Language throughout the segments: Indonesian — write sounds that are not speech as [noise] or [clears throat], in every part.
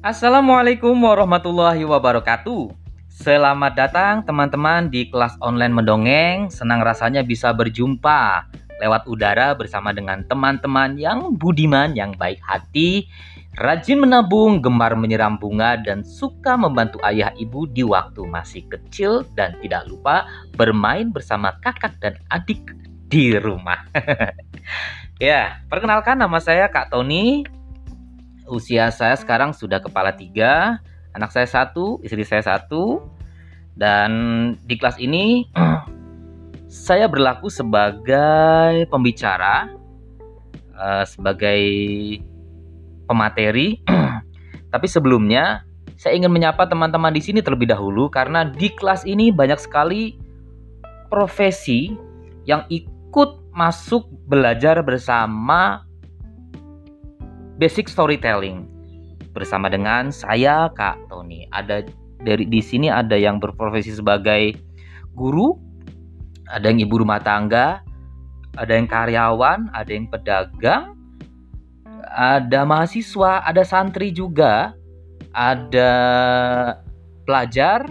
Assalamualaikum warahmatullahi wabarakatuh. Selamat datang teman-teman di kelas online mendongeng. Senang rasanya bisa berjumpa lewat udara bersama dengan teman-teman yang budiman, yang baik hati, rajin menabung, gemar menyiram bunga, dan suka membantu ayah ibu di waktu masih kecil dan tidak lupa bermain bersama kakak dan adik di rumah. [laughs] ya, perkenalkan nama saya Kak Tony. Usia saya sekarang sudah kepala tiga, anak saya satu, istri saya satu, dan di kelas ini [clears throat] saya berlaku sebagai pembicara, uh, sebagai pemateri. [clears throat] Tapi sebelumnya saya ingin menyapa teman-teman di sini terlebih dahulu karena di kelas ini banyak sekali profesi yang ikut masuk belajar bersama basic storytelling bersama dengan saya Kak Tony. Ada dari di sini ada yang berprofesi sebagai guru, ada yang ibu rumah tangga, ada yang karyawan, ada yang pedagang, ada mahasiswa, ada santri juga, ada pelajar,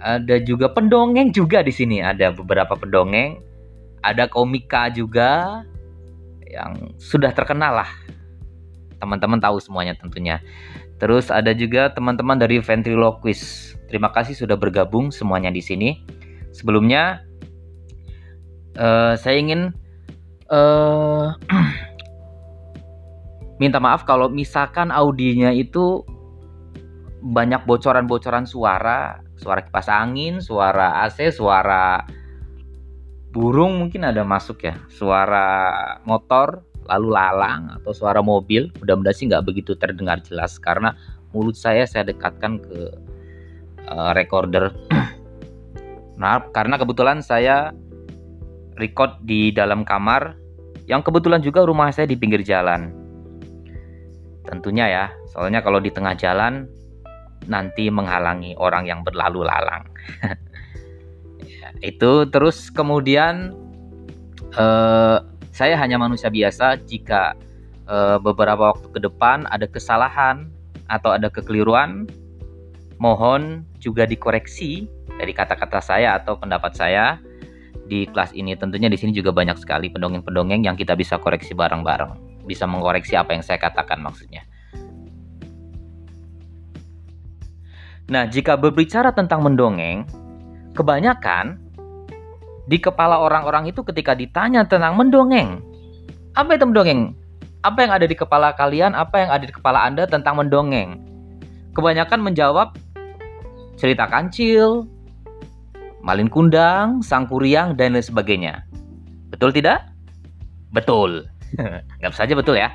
ada juga pendongeng juga di sini. Ada beberapa pendongeng, ada komika juga yang sudah terkenal lah Teman-teman tahu semuanya tentunya. Terus ada juga teman-teman dari ventriloquist. Terima kasih sudah bergabung semuanya di sini. Sebelumnya uh, saya ingin uh, [clears throat] minta maaf kalau misalkan audinya itu banyak bocoran-bocoran suara, suara kipas angin, suara AC, suara burung mungkin ada masuk ya, suara motor, lalu lalang atau suara mobil mudah-mudahan sih nggak begitu terdengar jelas karena mulut saya saya dekatkan ke uh, recorder. [clears throat] Nah karena kebetulan saya record di dalam kamar yang kebetulan juga rumah saya di pinggir jalan. Tentunya ya soalnya kalau di tengah jalan nanti menghalangi orang yang berlalu lalang. [laughs] Ya, itu terus kemudian uh, saya hanya manusia biasa jika e, beberapa waktu ke depan ada kesalahan atau ada kekeliruan, mohon juga dikoreksi dari kata-kata saya atau pendapat saya di kelas ini. Tentunya di sini juga banyak sekali pendongeng-pendongeng yang kita bisa koreksi bareng-bareng, bisa mengkoreksi apa yang saya katakan maksudnya. Nah, jika berbicara tentang mendongeng, kebanyakan di kepala orang-orang itu ketika ditanya tentang mendongeng. Apa itu mendongeng? Apa yang ada di kepala kalian? Apa yang ada di kepala Anda tentang mendongeng? Kebanyakan menjawab cerita kancil, malin kundang, sang kuriang, dan lain sebagainya. Betul tidak? Betul. [laughs] Nggak saja betul ya.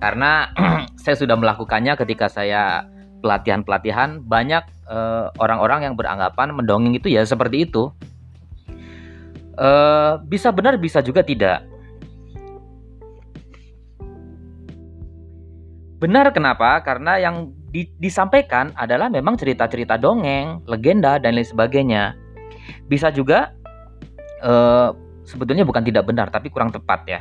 Karena [clears throat] saya sudah melakukannya ketika saya pelatihan-pelatihan, banyak eh, orang-orang uh, yang beranggapan mendongeng itu ya seperti itu Uh, bisa benar, bisa juga tidak. Benar kenapa? Karena yang di, disampaikan adalah memang cerita-cerita dongeng, legenda dan lain sebagainya. Bisa juga uh, sebetulnya bukan tidak benar, tapi kurang tepat ya.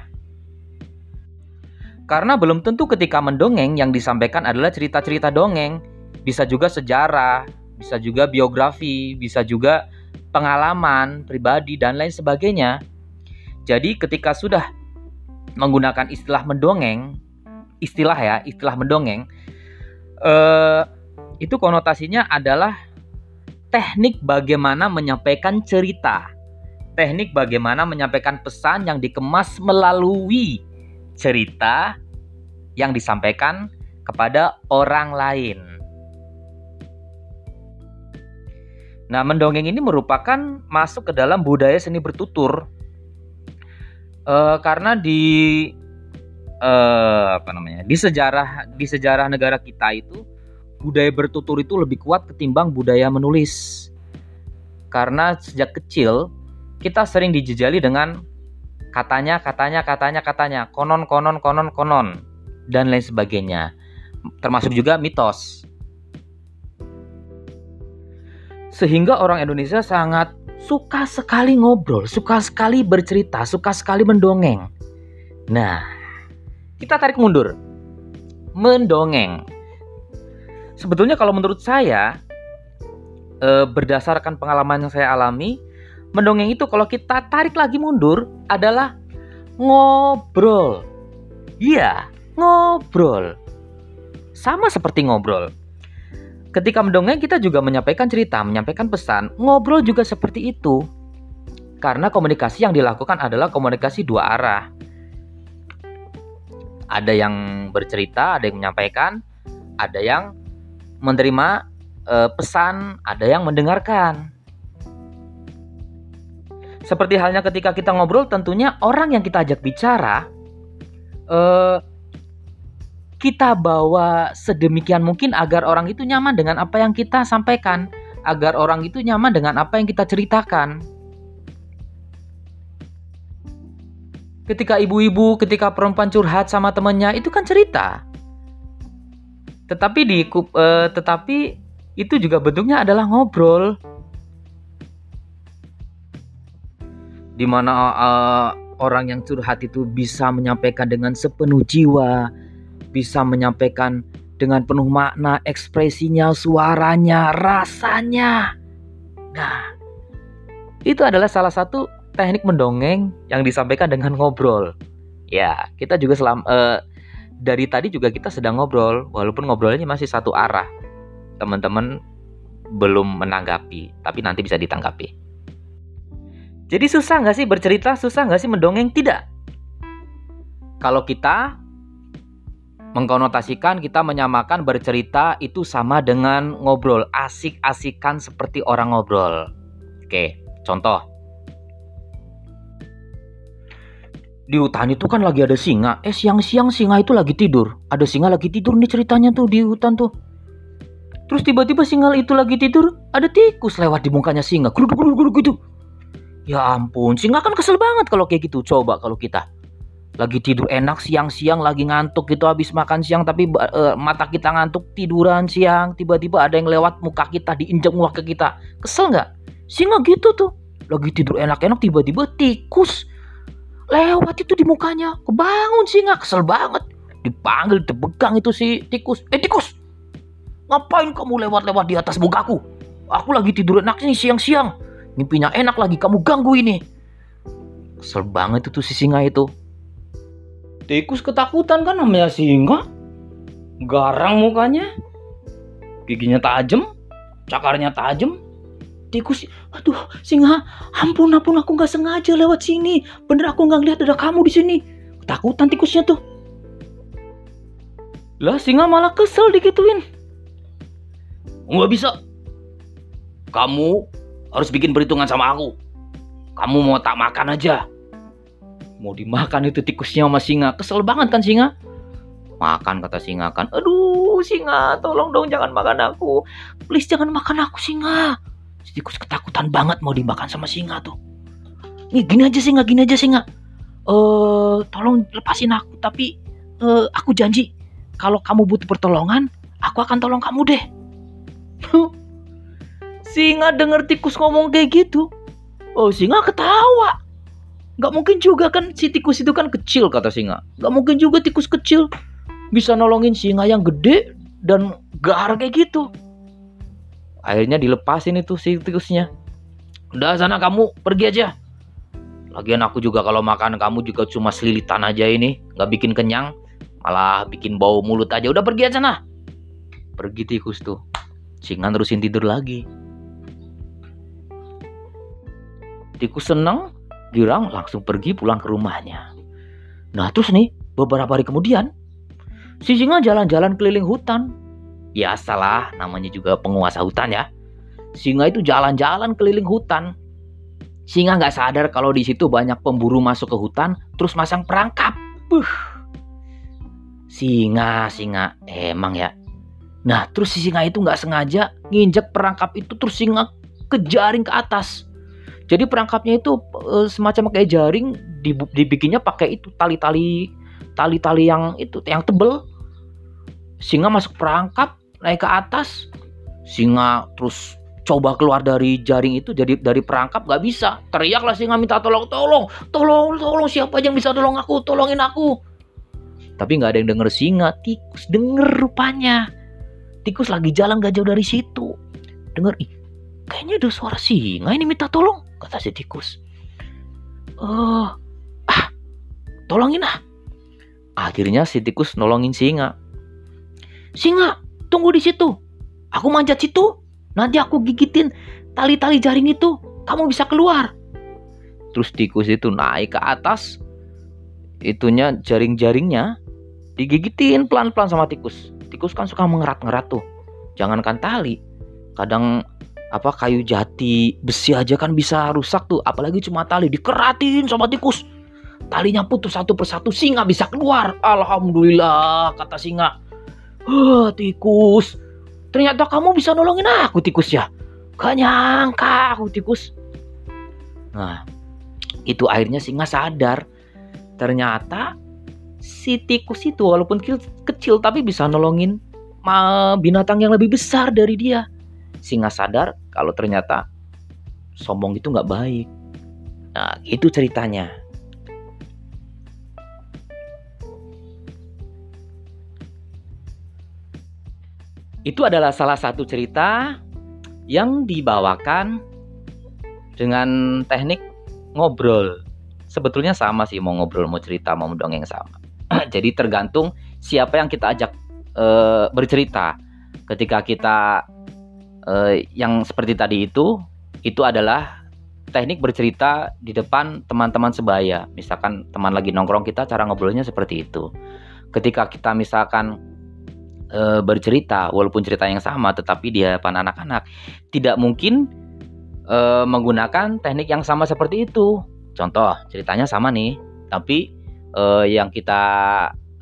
Karena belum tentu ketika mendongeng yang disampaikan adalah cerita-cerita dongeng, bisa juga sejarah, bisa juga biografi, bisa juga pengalaman pribadi dan lain sebagainya. Jadi ketika sudah menggunakan istilah mendongeng, istilah ya, istilah mendongeng, eh, itu konotasinya adalah teknik bagaimana menyampaikan cerita, teknik bagaimana menyampaikan pesan yang dikemas melalui cerita yang disampaikan kepada orang lain. Nah, mendongeng ini merupakan masuk ke dalam budaya seni bertutur. E, karena di e, apa namanya? Di sejarah di sejarah negara kita itu budaya bertutur itu lebih kuat ketimbang budaya menulis. Karena sejak kecil kita sering dijejali dengan katanya, katanya, katanya, katanya, konon, konon, konon, konon dan lain sebagainya. Termasuk juga mitos. Sehingga orang Indonesia sangat suka sekali ngobrol, suka sekali bercerita, suka sekali mendongeng. Nah, kita tarik mundur. Mendongeng. Sebetulnya kalau menurut saya e, berdasarkan pengalaman yang saya alami, mendongeng itu kalau kita tarik lagi mundur adalah ngobrol. Iya, ngobrol. Sama seperti ngobrol. Ketika mendongeng kita juga menyampaikan cerita, menyampaikan pesan. Ngobrol juga seperti itu. Karena komunikasi yang dilakukan adalah komunikasi dua arah. Ada yang bercerita, ada yang menyampaikan, ada yang menerima e, pesan, ada yang mendengarkan. Seperti halnya ketika kita ngobrol, tentunya orang yang kita ajak bicara, e, kita bawa sedemikian mungkin agar orang itu nyaman dengan apa yang kita sampaikan, agar orang itu nyaman dengan apa yang kita ceritakan. Ketika ibu-ibu, ketika perempuan curhat sama temennya, itu kan cerita. Tetapi di uh, tetapi itu juga bentuknya adalah ngobrol. Di mana uh, orang yang curhat itu bisa menyampaikan dengan sepenuh jiwa, bisa menyampaikan dengan penuh makna, ekspresinya, suaranya, rasanya. Nah, itu adalah salah satu teknik mendongeng yang disampaikan dengan ngobrol. Ya, kita juga selam uh, dari tadi juga kita sedang ngobrol, walaupun ngobrolnya masih satu arah. Teman-teman belum menanggapi, tapi nanti bisa ditanggapi. Jadi susah nggak sih bercerita? Susah nggak sih mendongeng? Tidak. Kalau kita mengkonotasikan, kita menyamakan bercerita itu sama dengan ngobrol, asik-asikan seperti orang ngobrol. Oke, contoh di hutan itu kan lagi ada singa. Eh siang-siang singa itu lagi tidur. Ada singa lagi tidur nih ceritanya tuh di hutan tuh. Terus tiba-tiba singa itu lagi tidur, ada tikus lewat di mukanya singa. Guruk guruk gitu. Ya ampun, singa kan kesel banget kalau kayak gitu. Coba kalau kita lagi tidur enak siang-siang lagi ngantuk gitu habis makan siang tapi uh, mata kita ngantuk tiduran siang tiba-tiba ada yang lewat muka kita diinjak muka kita. Kesel nggak? Singa gitu tuh. Lagi tidur enak-enak tiba-tiba tikus lewat itu di mukanya. Kebangun sih nggak kesel banget. Dipanggil dipegang itu si tikus. Eh tikus! Ngapain kamu lewat-lewat di atas mukaku aku lagi tidur enak nih siang-siang. Mimpinya enak lagi kamu ganggu ini. Kesel banget itu si singa itu tikus ketakutan kan namanya singa. Garang mukanya. Giginya tajam cakarnya tajam. Tikus aduh singa ampun ampun aku nggak sengaja lewat sini. Bener aku nggak lihat ada kamu di sini. Ketakutan tikusnya tuh. Lah singa malah kesel dikituin nggak bisa. Kamu harus bikin perhitungan sama aku. Kamu mau tak makan aja mau dimakan itu tikusnya sama singa kesel banget kan singa makan kata singa kan aduh singa tolong dong jangan makan aku please jangan makan aku singa tikus ketakutan banget mau dimakan sama singa tuh. Nih gini aja singa, gini aja singa. Eh, uh, tolong lepasin aku, tapi uh, aku janji kalau kamu butuh pertolongan, aku akan tolong kamu deh. [laughs] singa denger tikus ngomong kayak gitu. Oh, singa ketawa. Gak mungkin juga kan si tikus itu kan kecil kata singa. Gak mungkin juga tikus kecil bisa nolongin singa yang gede dan gar kayak gitu. Akhirnya dilepasin itu si tikusnya. Udah sana kamu pergi aja. Lagian aku juga kalau makan kamu juga cuma selilitan aja ini. Nggak bikin kenyang malah bikin bau mulut aja. Udah pergi aja sana. Pergi tikus tuh. Singa terusin tidur lagi. Tikus seneng girang langsung pergi pulang ke rumahnya nah terus nih beberapa hari kemudian si singa jalan-jalan keliling hutan Biasalah, namanya juga penguasa hutan ya. Singa itu jalan-jalan keliling hutan. Singa nggak sadar kalau di situ banyak pemburu masuk ke hutan, terus masang perangkap. Buh. Singa, singa, emang ya. Nah, terus si singa itu nggak sengaja nginjek perangkap itu, terus singa kejaring ke atas. Jadi perangkapnya itu e, semacam kayak jaring, dibikinnya pakai itu tali-tali, tali-tali yang itu, yang tebel. Singa masuk perangkap, naik ke atas. Singa terus coba keluar dari jaring itu jadi dari perangkap gak bisa. Teriaklah singa minta tolong tolong tolong tolong siapa yang bisa tolong aku tolongin aku. Tapi nggak ada yang denger singa tikus denger rupanya. Tikus lagi jalan gak jauh dari situ. Dengar, ih, kayaknya ada suara singa ini minta tolong, kata si tikus. Eh, ah, tolongin ah. Akhirnya si tikus nolongin singa. Singa, tunggu di situ. Aku manjat situ. Nanti aku gigitin tali-tali jaring itu. Kamu bisa keluar. Terus tikus itu naik ke atas. Itunya jaring-jaringnya digigitin pelan-pelan sama tikus. Tikus kan suka mengerat-ngerat tuh. Jangankan tali. Kadang apa kayu jati besi aja kan bisa rusak tuh. Apalagi cuma tali dikeratin sama tikus. Talinya putus satu persatu singa bisa keluar. Alhamdulillah kata singa. Huh, tikus. Ternyata kamu bisa nolongin aku tikus ya? Gak nyangka aku tikus. Nah itu akhirnya singa sadar. Ternyata si tikus itu walaupun kecil, tapi bisa nolongin binatang yang lebih besar dari dia singa sadar kalau ternyata sombong itu nggak baik. Nah, itu ceritanya. Itu adalah salah satu cerita yang dibawakan dengan teknik ngobrol. Sebetulnya sama sih mau ngobrol, mau cerita, mau dongeng sama. [clears throat] Jadi tergantung siapa yang kita ajak e, bercerita. Ketika kita uh, yang seperti tadi itu itu adalah teknik bercerita di depan teman-teman sebaya. Misalkan teman lagi nongkrong kita cara ngobrolnya seperti itu. Ketika kita misalkan e, bercerita walaupun cerita yang sama tetapi di hadapan anak-anak tidak mungkin e, menggunakan teknik yang sama seperti itu. Contoh, ceritanya sama nih, tapi e, yang kita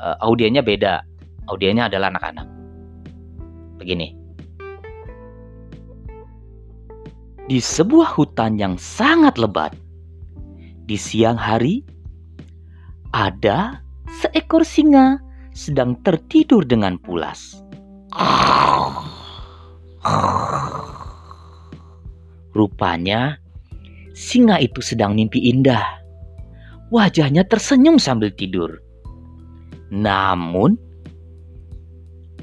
e, audiennya beda. Audiennya adalah anak-anak. Begini. Di sebuah hutan yang sangat lebat. Di siang hari, ada seekor singa sedang tertidur dengan pulas. Rupanya, singa itu sedang mimpi indah. Wajahnya tersenyum sambil tidur. Namun,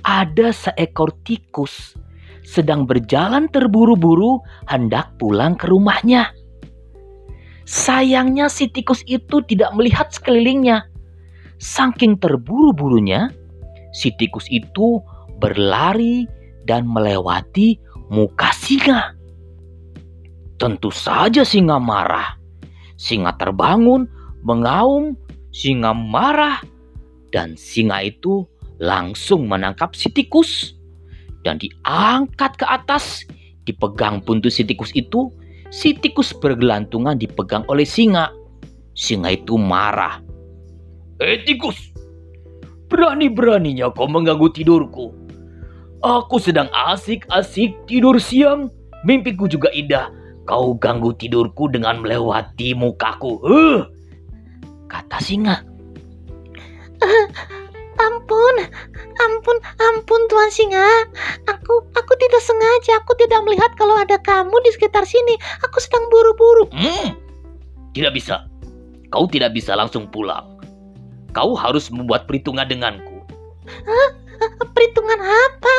ada seekor tikus sedang berjalan terburu-buru hendak pulang ke rumahnya. Sayangnya si tikus itu tidak melihat sekelilingnya. Saking terburu-burunya, si tikus itu berlari dan melewati muka singa. Tentu saja singa marah. Singa terbangun, mengaum, singa marah, dan singa itu langsung menangkap si tikus dan diangkat ke atas, dipegang buntut si tikus itu, si tikus bergelantungan dipegang oleh singa. Singa itu marah. Eh tikus, berani-beraninya kau mengganggu tidurku. Aku sedang asik-asik tidur siang, mimpiku juga indah. Kau ganggu tidurku dengan melewati mukaku. Uh, kata singa. [laughs] Ampun, ampun, ampun Tuan Singa. Aku, aku tidak sengaja. Aku tidak melihat kalau ada kamu di sekitar sini. Aku sedang buru-buru. Hmm, tidak bisa. Kau tidak bisa langsung pulang. Kau harus membuat perhitungan denganku. Hah? Perhitungan apa?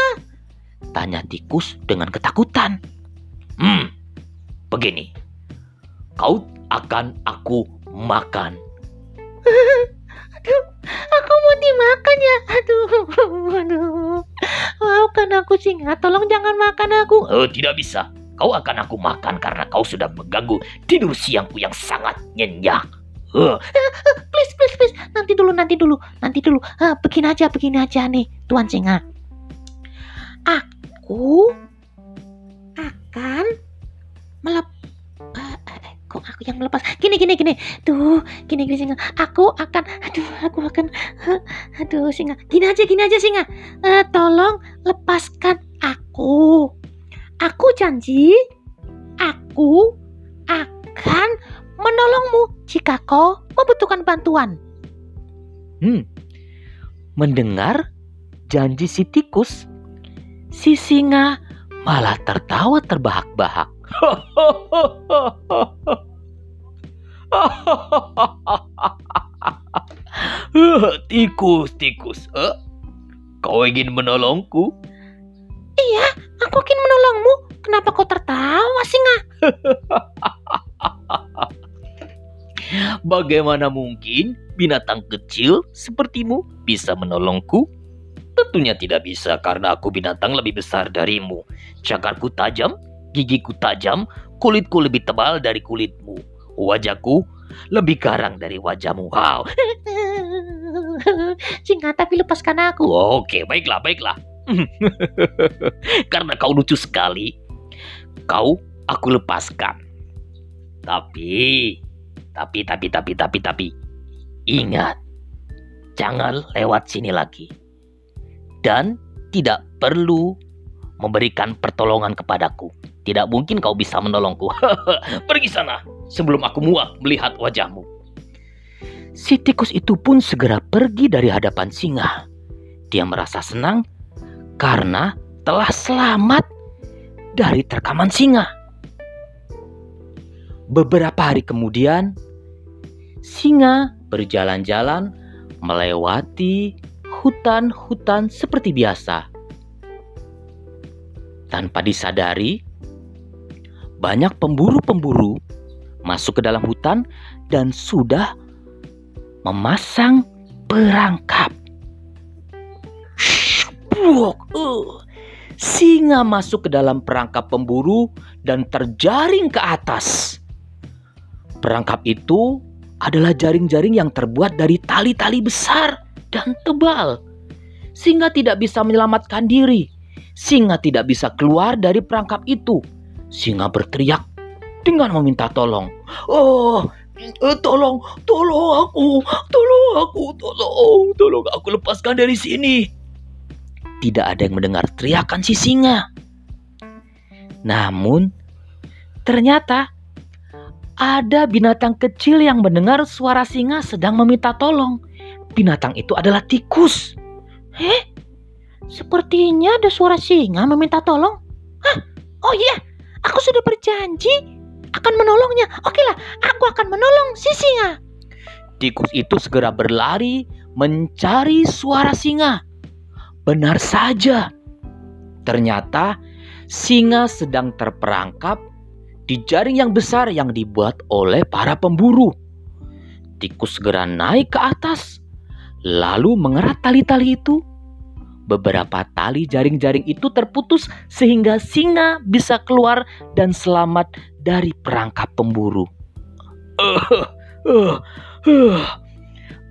Tanya tikus dengan ketakutan. Hmm, begini. Kau akan aku makan. [laughs] Aduh, aku mau dimakan ya. Aduh, aduh. Maafkan aku singa, tolong jangan makan aku. Oh, tidak bisa. Kau akan aku makan karena kau sudah mengganggu tidur siangku yang sangat nyenyak. Uh. Please, please, please. Nanti dulu, nanti dulu, nanti dulu. Uh, begini aja, begini aja nih, Tuan Singa. Aku akan melep kok aku yang melepas? Gini gini gini. Tuh gini gini singa. Aku akan aduh aku akan aduh singa. Gini aja gini aja singa. Uh, tolong lepaskan aku. Aku janji aku akan menolongmu jika kau membutuhkan bantuan. Hmm. Mendengar janji si tikus si singa malah tertawa terbahak-bahak [laughs] [laughs] tikus, tikus. Eh? Kau ingin menolongku? Aku akan menolongmu. Kenapa kau tertawa, singa? [laughs] Bagaimana mungkin binatang kecil sepertimu bisa menolongku? Tentunya tidak bisa karena aku binatang lebih besar darimu. Cakarku tajam, gigiku tajam, kulitku lebih tebal dari kulitmu. Wajahku lebih garang dari wajahmu. Wow. singa, [laughs] tapi lepaskan aku. Oke, baiklah, baiklah. [laughs] karena kau lucu sekali, kau aku lepaskan. Tapi tapi, tapi, tapi, tapi, tapi, ingat, jangan lewat sini lagi. Dan tidak perlu memberikan pertolongan kepadaku. Tidak mungkin kau bisa menolongku. [laughs] Pergi sana sebelum aku muak melihat wajahmu. Si tikus itu pun segera pergi dari hadapan singa. Dia merasa senang karena telah selamat dari terkaman singa. Beberapa hari kemudian, singa berjalan-jalan melewati hutan-hutan seperti biasa. Tanpa disadari, banyak pemburu-pemburu masuk ke dalam hutan dan sudah memasang perangkap. Singa masuk ke dalam perangkap pemburu dan terjaring ke atas. Perangkap itu adalah jaring-jaring yang terbuat dari tali-tali besar dan tebal. Singa tidak bisa menyelamatkan diri. Singa tidak bisa keluar dari perangkap itu. Singa berteriak dengan meminta tolong. Oh, eh, tolong, tolong aku, tolong aku, tolong, tolong aku lepaskan dari sini. Tidak ada yang mendengar teriakan si singa. Namun, ternyata ada binatang kecil yang mendengar suara singa sedang meminta tolong. Binatang itu adalah tikus. Eh, sepertinya ada suara singa meminta tolong. Hah? Oh iya, aku sudah berjanji akan menolongnya. Oke lah, aku akan menolong si singa. Tikus itu segera berlari mencari suara singa. Benar saja. Ternyata singa sedang terperangkap di jaring yang besar yang dibuat oleh para pemburu. Tikus segera naik ke atas, lalu mengerat tali-tali itu. Beberapa tali jaring-jaring itu terputus sehingga singa bisa keluar dan selamat dari perangkap pemburu. Uh, uh, uh,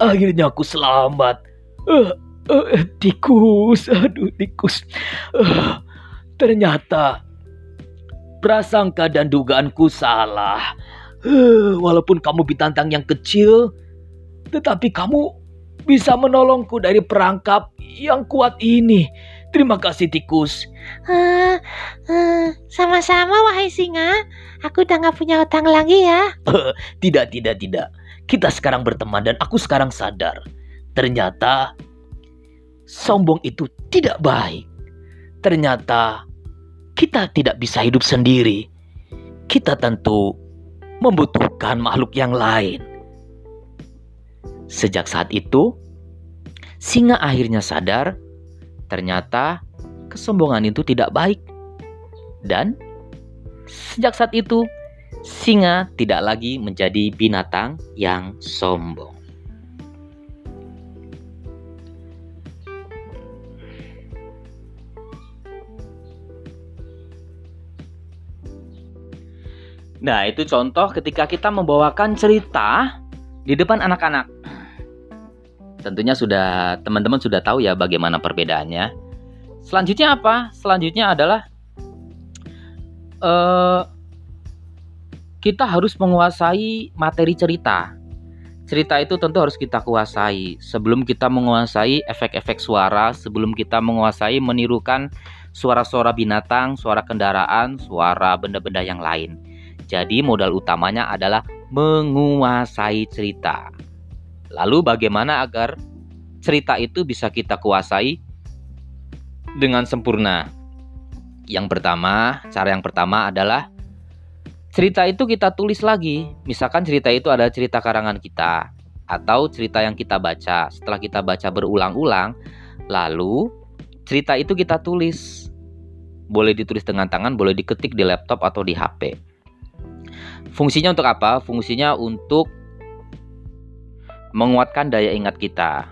akhirnya aku selamat. Uh, uh, tikus, aduh tikus. Uh, ternyata Prasangka dan dugaanku salah. Uh, walaupun kamu binatang yang kecil, tetapi kamu bisa menolongku dari perangkap yang kuat ini. Terima kasih tikus. Uh, uh, sama-sama wahai singa. Aku udah gak punya utang lagi ya. tidak, tidak, tidak. Kita sekarang berteman dan aku sekarang sadar. Ternyata sombong itu tidak baik. Ternyata kita tidak bisa hidup sendiri. Kita tentu membutuhkan makhluk yang lain. Sejak saat itu, singa akhirnya sadar ternyata kesombongan itu tidak baik. Dan sejak saat itu, singa tidak lagi menjadi binatang yang sombong. Nah, itu contoh ketika kita membawakan cerita di depan anak-anak. Tentunya sudah teman-teman sudah tahu ya bagaimana perbedaannya. Selanjutnya apa? Selanjutnya adalah uh, kita harus menguasai materi cerita. Cerita itu tentu harus kita kuasai sebelum kita menguasai efek-efek suara, sebelum kita menguasai menirukan suara-suara binatang, suara kendaraan, suara benda-benda yang lain. Jadi modal utamanya adalah menguasai cerita. Lalu bagaimana agar cerita itu bisa kita kuasai dengan sempurna? Yang pertama, cara yang pertama adalah cerita itu kita tulis lagi. Misalkan cerita itu ada cerita karangan kita atau cerita yang kita baca. Setelah kita baca berulang-ulang, lalu cerita itu kita tulis boleh ditulis dengan tangan, boleh diketik di laptop atau di HP. Fungsinya untuk apa? Fungsinya untuk menguatkan daya ingat kita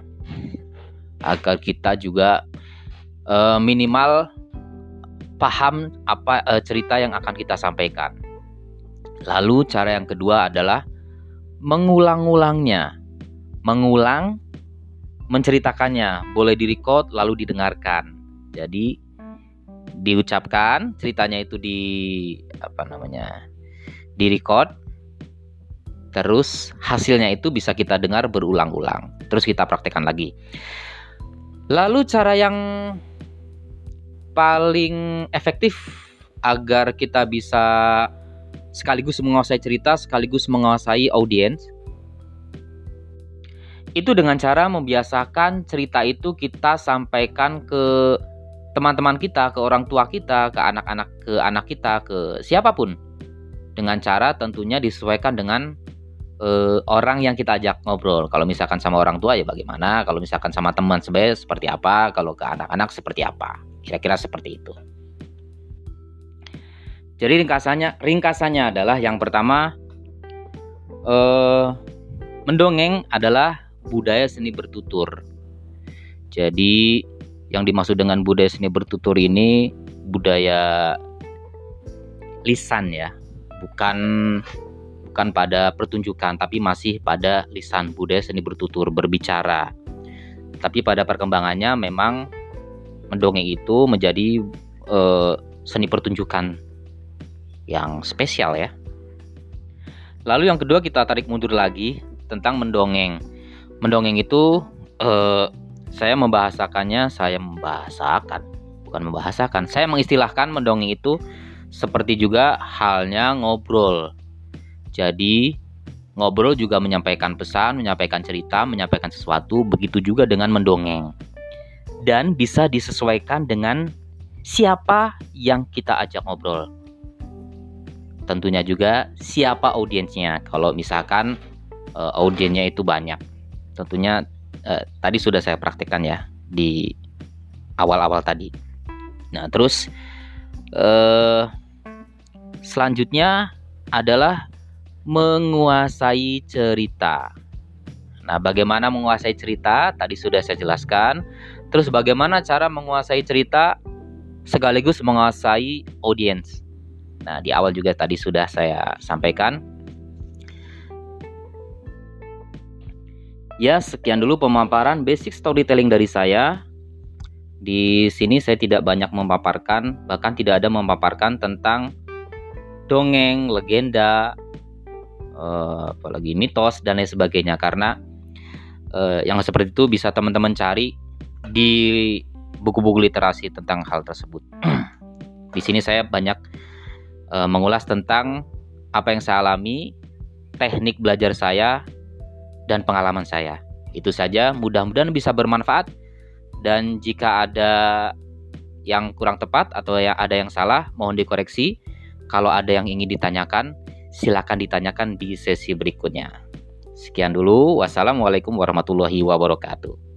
agar kita juga uh, minimal paham apa uh, cerita yang akan kita sampaikan. Lalu cara yang kedua adalah mengulang-ulangnya. Mengulang menceritakannya, boleh direcord lalu didengarkan. Jadi diucapkan ceritanya itu di apa namanya? direcord terus hasilnya itu bisa kita dengar berulang-ulang. Terus kita praktekkan lagi. Lalu cara yang paling efektif agar kita bisa sekaligus menguasai cerita, sekaligus menguasai audiens itu dengan cara membiasakan cerita itu kita sampaikan ke teman-teman kita, ke orang tua kita, ke anak-anak, ke anak kita, ke siapa pun. Dengan cara tentunya disesuaikan dengan uh, orang yang kita ajak ngobrol. Kalau misalkan sama orang tua ya bagaimana, kalau misalkan sama teman sebenarnya seperti apa, kalau ke anak-anak seperti apa. Kira-kira seperti itu. Jadi ringkasannya ringkasannya adalah yang pertama uh, mendongeng adalah budaya seni bertutur. Jadi yang dimaksud dengan budaya seni bertutur ini budaya lisan ya, bukan bukan pada pertunjukan tapi masih pada lisan budaya seni bertutur berbicara. Tapi pada perkembangannya memang mendongeng itu menjadi uh, seni pertunjukan yang spesial ya. Lalu yang kedua kita tarik mundur lagi tentang mendongeng. Mendongeng itu uh, saya membahasakannya, saya membahasakan, bukan membahasakan. Saya mengistilahkan mendongeng itu seperti juga halnya ngobrol. Jadi ngobrol juga menyampaikan pesan, menyampaikan cerita, menyampaikan sesuatu, begitu juga dengan mendongeng. Dan bisa disesuaikan dengan siapa yang kita ajak ngobrol. Tentunya juga siapa audiensnya. Kalau misalkan uh, audiensnya itu banyak, tentunya uh, tadi sudah saya praktekkan ya di awal-awal tadi. Nah, terus uh, selanjutnya adalah menguasai cerita. Nah, bagaimana menguasai cerita? Tadi sudah saya jelaskan. Terus bagaimana cara menguasai cerita sekaligus menguasai audiens? Nah, di awal juga tadi sudah saya sampaikan. Ya, sekian dulu pemaparan basic storytelling dari saya. Di sini saya tidak banyak memaparkan, bahkan tidak ada memaparkan tentang dongeng, legenda, uh, apalagi mitos dan lain sebagainya karena uh, yang seperti itu bisa teman-teman cari di buku-buku literasi tentang hal tersebut. [clears throat] di sini saya banyak uh, mengulas tentang apa yang saya alami, teknik belajar saya dan pengalaman saya. Itu saja, mudah-mudahan bisa bermanfaat dan jika ada yang kurang tepat atau yang ada yang salah mohon dikoreksi. Kalau ada yang ingin ditanyakan silakan ditanyakan di sesi berikutnya. Sekian dulu. Wassalamualaikum warahmatullahi wabarakatuh.